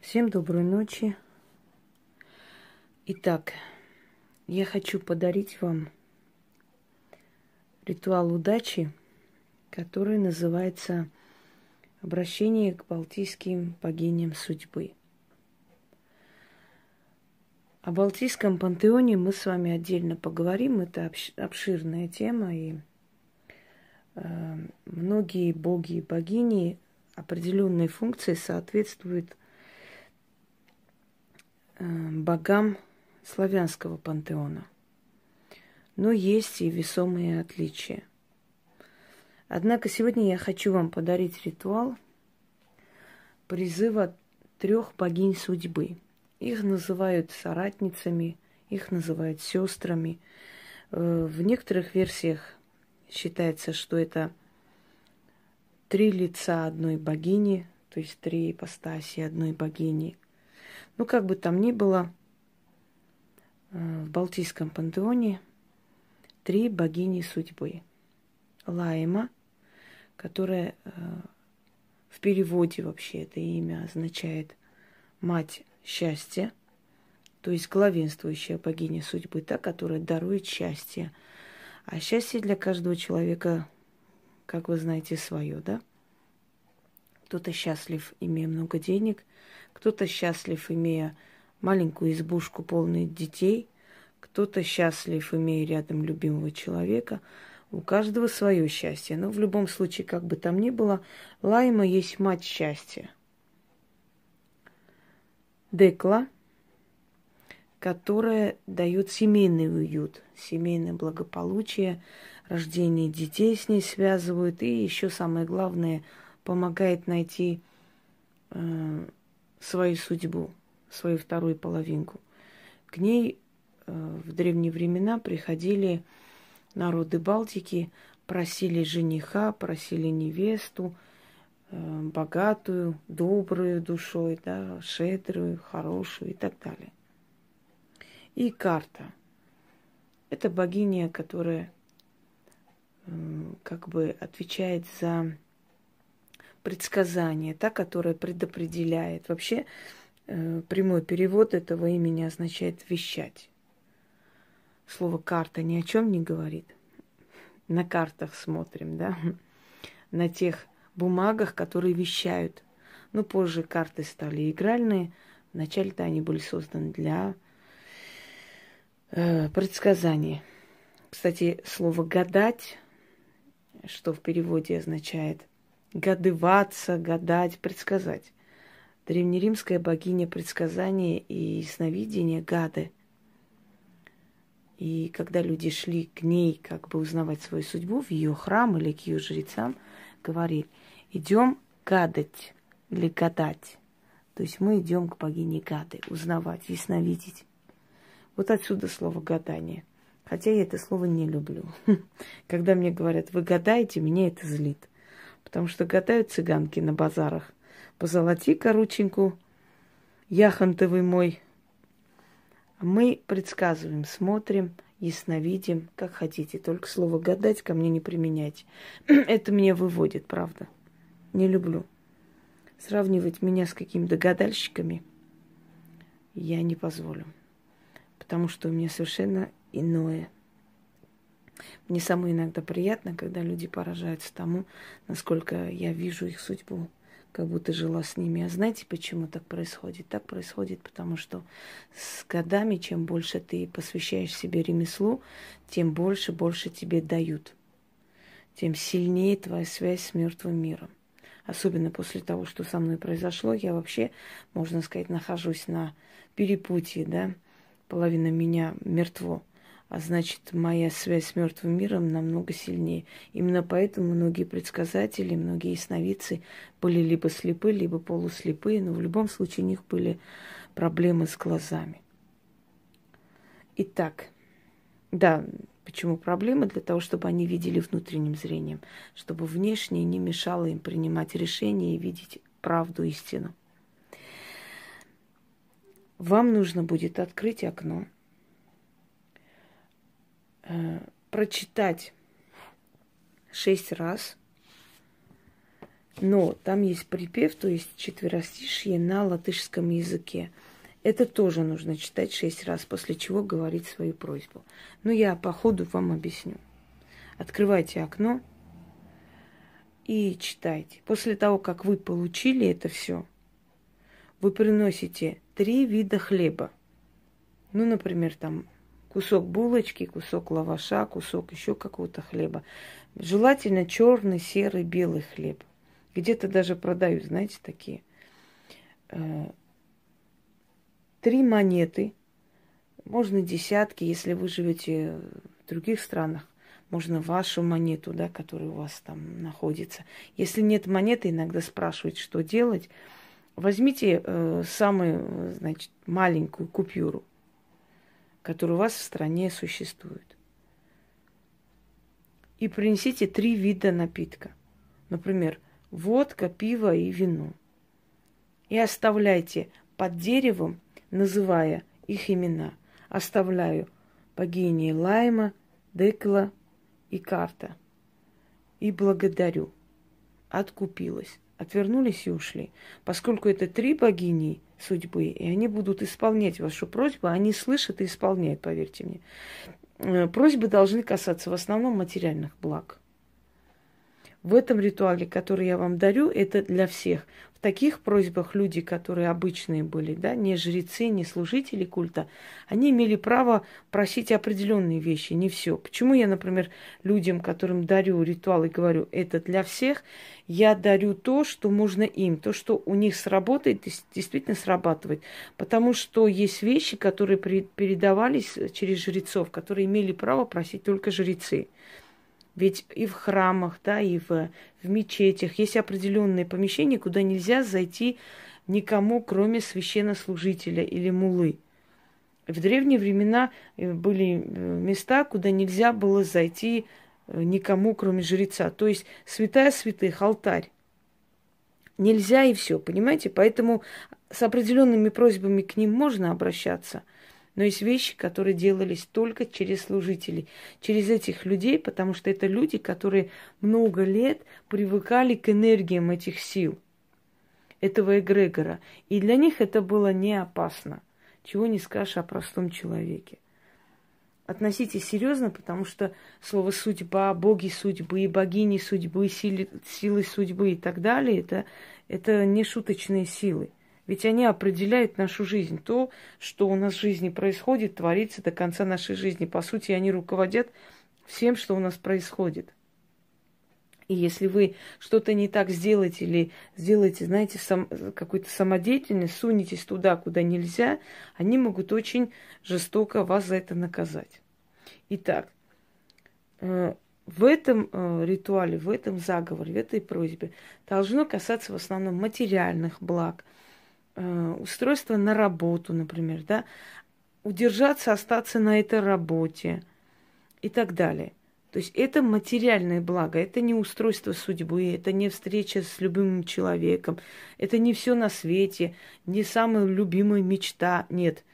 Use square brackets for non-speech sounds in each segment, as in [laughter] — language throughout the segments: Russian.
Всем доброй ночи. Итак, я хочу подарить вам ритуал удачи, который называется «Обращение к балтийским богиням судьбы». О Балтийском пантеоне мы с вами отдельно поговорим. Это обширная тема, и э, многие боги и богини определенной функции соответствуют богам славянского пантеона. Но есть и весомые отличия. Однако сегодня я хочу вам подарить ритуал призыва трех богинь судьбы – их называют соратницами, их называют сестрами. Э, в некоторых версиях считается, что это три лица одной богини, то есть три ипостаси одной богини. Ну, как бы там ни было, э, в Балтийском пантеоне три богини судьбы. Лайма, которая э, в переводе вообще это имя означает мать счастье, то есть главенствующая богиня судьбы, та, которая дарует счастье. А счастье для каждого человека, как вы знаете, свое, да? Кто-то счастлив, имея много денег, кто-то счастлив, имея маленькую избушку, полную детей, кто-то счастлив, имея рядом любимого человека. У каждого свое счастье. Но в любом случае, как бы там ни было, Лайма есть мать счастья – Декла, которая дает семейный уют, семейное благополучие, рождение детей с ней связывают и еще самое главное помогает найти э, свою судьбу, свою вторую половинку. К ней э, в древние времена приходили народы Балтики, просили жениха, просили невесту, Э, богатую, добрую душой, да, шедрую, хорошую и так далее. И карта. Это богиня, которая э, как бы отвечает за предсказание, та, которая предопределяет. Вообще э, прямой перевод этого имени означает вещать. Слово карта ни о чем не говорит. На картах смотрим, да, на тех бумагах, которые вещают. Но позже карты стали игральные. Вначале-то они были созданы для э, предсказания. Кстати, слово «гадать», что в переводе означает гадываться, гадать, предсказать. Древнеримская богиня предсказания и сновидения Гады. И когда люди шли к ней, как бы узнавать свою судьбу, в ее храм или к ее жрецам, говорили, идем гадать или гадать. То есть мы идем к богине Гады, узнавать, ясновидеть. Вот отсюда слово гадание. Хотя я это слово не люблю. [laughs] Когда мне говорят, вы гадаете, меня это злит. Потому что гадают цыганки на базарах. Позолоти короченьку, яхонтовый мой. Мы предсказываем, смотрим, ясновидим, как хотите. Только слово гадать ко мне не применяйте. [clears throat] это меня выводит, правда не люблю. Сравнивать меня с какими-то гадальщиками я не позволю. Потому что у меня совершенно иное. Мне самое иногда приятно, когда люди поражаются тому, насколько я вижу их судьбу, как будто жила с ними. А знаете, почему так происходит? Так происходит, потому что с годами, чем больше ты посвящаешь себе ремеслу, тем больше, больше тебе дают. Тем сильнее твоя связь с мертвым миром особенно после того, что со мной произошло, я вообще, можно сказать, нахожусь на перепутье, да, половина меня мертво, а значит, моя связь с мертвым миром намного сильнее. Именно поэтому многие предсказатели, многие сновидцы были либо слепы, либо полуслепые, но в любом случае у них были проблемы с глазами. Итак, да, Почему проблема? Для того, чтобы они видели внутренним зрением, чтобы внешнее не мешало им принимать решения и видеть правду, истину. Вам нужно будет открыть окно, э, прочитать шесть раз Но там есть припев, то есть четверостишье на латышском языке. Это тоже нужно читать шесть раз, после чего говорить свою просьбу. Ну, я по ходу вам объясню. Открывайте окно и читайте. После того, как вы получили это все, вы приносите три вида хлеба. Ну, например, там кусок булочки, кусок лаваша, кусок еще какого-то хлеба. Желательно черный, серый, белый хлеб. Где-то даже продают, знаете, такие. Э, три монеты, можно десятки, если вы живете в других странах, можно вашу монету, да, которая у вас там находится. Если нет монеты, иногда спрашивают, что делать. Возьмите э, самую, значит, маленькую купюру, которая у вас в стране существует. И принесите три вида напитка. Например, водка, пиво и вино. И оставляйте под деревом, называя их имена. Оставляю богини Лайма, Декла и Карта. И благодарю. Откупилась. Отвернулись и ушли. Поскольку это три богини судьбы, и они будут исполнять вашу просьбу, они слышат и исполняют, поверьте мне. Э, просьбы должны касаться в основном материальных благ в этом ритуале, который я вам дарю, это для всех. В таких просьбах люди, которые обычные были, да, не жрецы, не служители культа, они имели право просить определенные вещи, не все. Почему я, например, людям, которым дарю ритуалы, говорю, это для всех, я дарю то, что можно им, то, что у них сработает, действительно срабатывает. Потому что есть вещи, которые передавались через жрецов, которые имели право просить только жрецы. Ведь и в храмах, да, и в, в мечетях есть определенные помещения, куда нельзя зайти никому, кроме священнослужителя или мулы. В древние времена э, были э, места, куда нельзя было зайти э, никому, кроме жреца. То есть святая святых, алтарь. Нельзя и все, понимаете? Поэтому с определенными просьбами к ним можно обращаться – но есть вещи, которые делались только через служителей, через этих людей, потому что это люди, которые много лет привыкали к энергиям этих сил, этого эгрегора. И для них это было не опасно. Чего не скажешь о простом человеке. Относитесь серьезно, потому что слово судьба, боги судьбы, богини судьбы, силы, силы судьбы и так далее, это, это не шуточные силы. Ведь они определяют нашу жизнь. То, что у нас в жизни происходит, творится до конца нашей жизни. По сути, они руководят всем, что у нас происходит. И если вы что-то не так сделаете или сделаете, знаете, сам, какую-то самодеятельность, сунетесь туда, куда нельзя, они могут очень жестоко вас за это наказать. Итак, э, в этом э, ритуале, в этом заговоре, в этой просьбе должно касаться в основном материальных благ – устройство на работу, например, да, удержаться, остаться на этой работе и так далее. То есть это материальное благо, это не устройство судьбы, это не встреча с любимым человеком, это не все на свете, не самая любимая мечта, нет.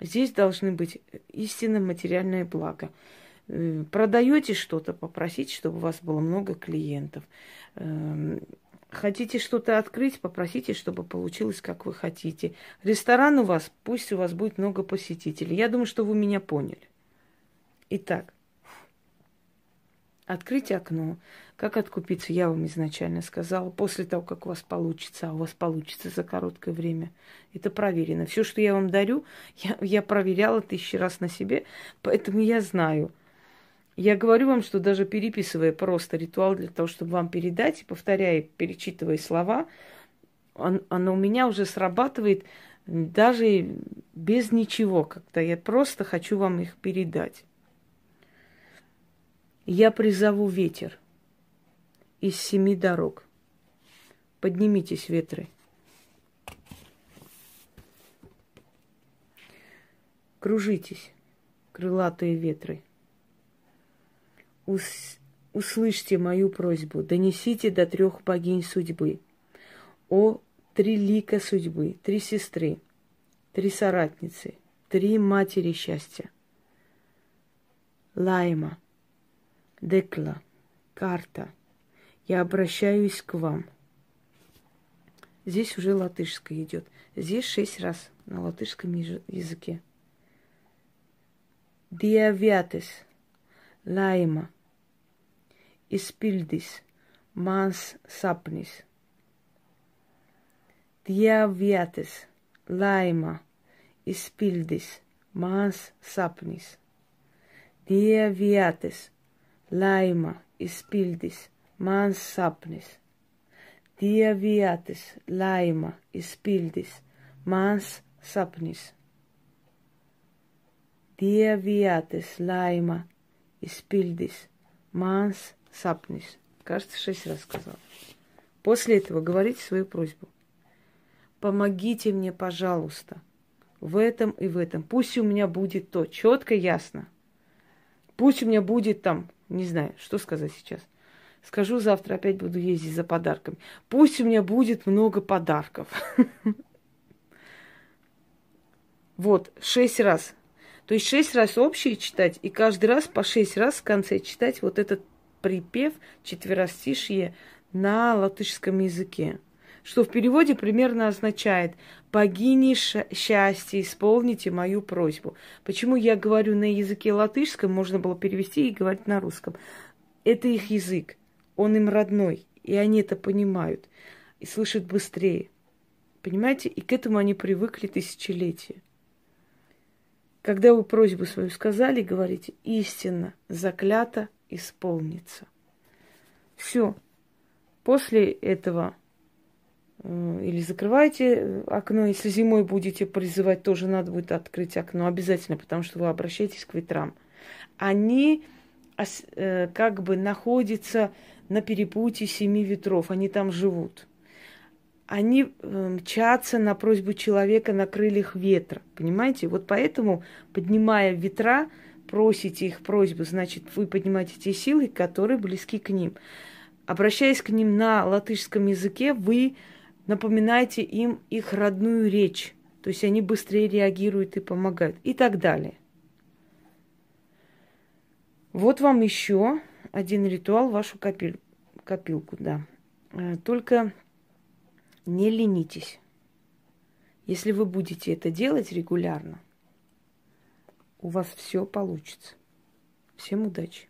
Здесь должны быть истинно материальное благо. Э, продаете что-то, попросите, чтобы у вас было много клиентов. Хотите что-то открыть, попросите, чтобы получилось, как вы хотите. Ресторан у вас, пусть у вас будет много посетителей. Я думаю, что вы меня поняли. Итак, открыть окно. Как откупиться, я вам изначально сказала. После того, как у вас получится, а у вас получится за короткое время. Это проверено. Все, что я вам дарю, я, я проверяла тысячи раз на себе, поэтому я знаю – я говорю вам, что даже переписывая просто ритуал для того, чтобы вам передать, повторяя, перечитывая слова, он, оно у меня уже срабатывает даже без ничего, когда я просто хочу вам их передать. Я призову ветер из семи дорог. Поднимитесь, ветры. Кружитесь, крылатые ветры ус, услышьте мою просьбу, донесите до трех богинь судьбы. О, три лика судьбы, три сестры, три соратницы, три матери счастья. Лайма, Декла, Карта, я обращаюсь к вам. Здесь уже латышское идет. Здесь шесть раз на латышском языке. Диавятес, лайма, izpildīs mans sapnis. Dievietes laima izpildīs mans sapnis. Dievietes laima izpildīs mans sapnis. Dievietes laima izpildīs mans sapnis. Dievietes laima izpildīs mans sapnis. Сапнис. Кажется, шесть раз сказал. После этого говорите свою просьбу. Помогите мне, пожалуйста, в этом и в этом. Пусть у меня будет то. Четко, ясно. Пусть у меня будет там, не знаю, что сказать сейчас. Скажу завтра, опять буду ездить за подарками. Пусть у меня будет много подарков. [laughs] Вот, шесть раз. То есть шесть раз общие читать, и каждый раз по шесть раз в конце читать вот этот припев четверостишье на латышском языке что в переводе примерно означает «богини счастья, исполните мою просьбу». Почему я говорю на языке латышском, можно было перевести и говорить на русском. Это их язык, он им родной, и они это понимают и слышат быстрее. Понимаете? И к этому они привыкли тысячелетия. Когда вы просьбу свою сказали, говорите, истинно, заклято исполнится. Все. После этого Э, или закрывайте э, окно, если зимой будете призывать, тоже надо будет открыть окно обязательно, потому что вы обращаетесь к ветрам. Они э, как бы находятся на перепутье семи ветров, они там живут. Они мчатся на просьбу человека на крыльях ветра, понимаете? Вот поэтому, поднимая ветра, просите их просьбу, значит, вы поднимаете те силы, которые близки к ним. Обращаясь к ним на латышском языке, вы напоминайте им их родную речь. То есть они быстрее реагируют и помогают. И так далее. Вот вам еще один ритуал, вашу копил, копилку, да. Э, только не ленитесь. Если вы будете это делать регулярно, у вас все получится. Всем удачи!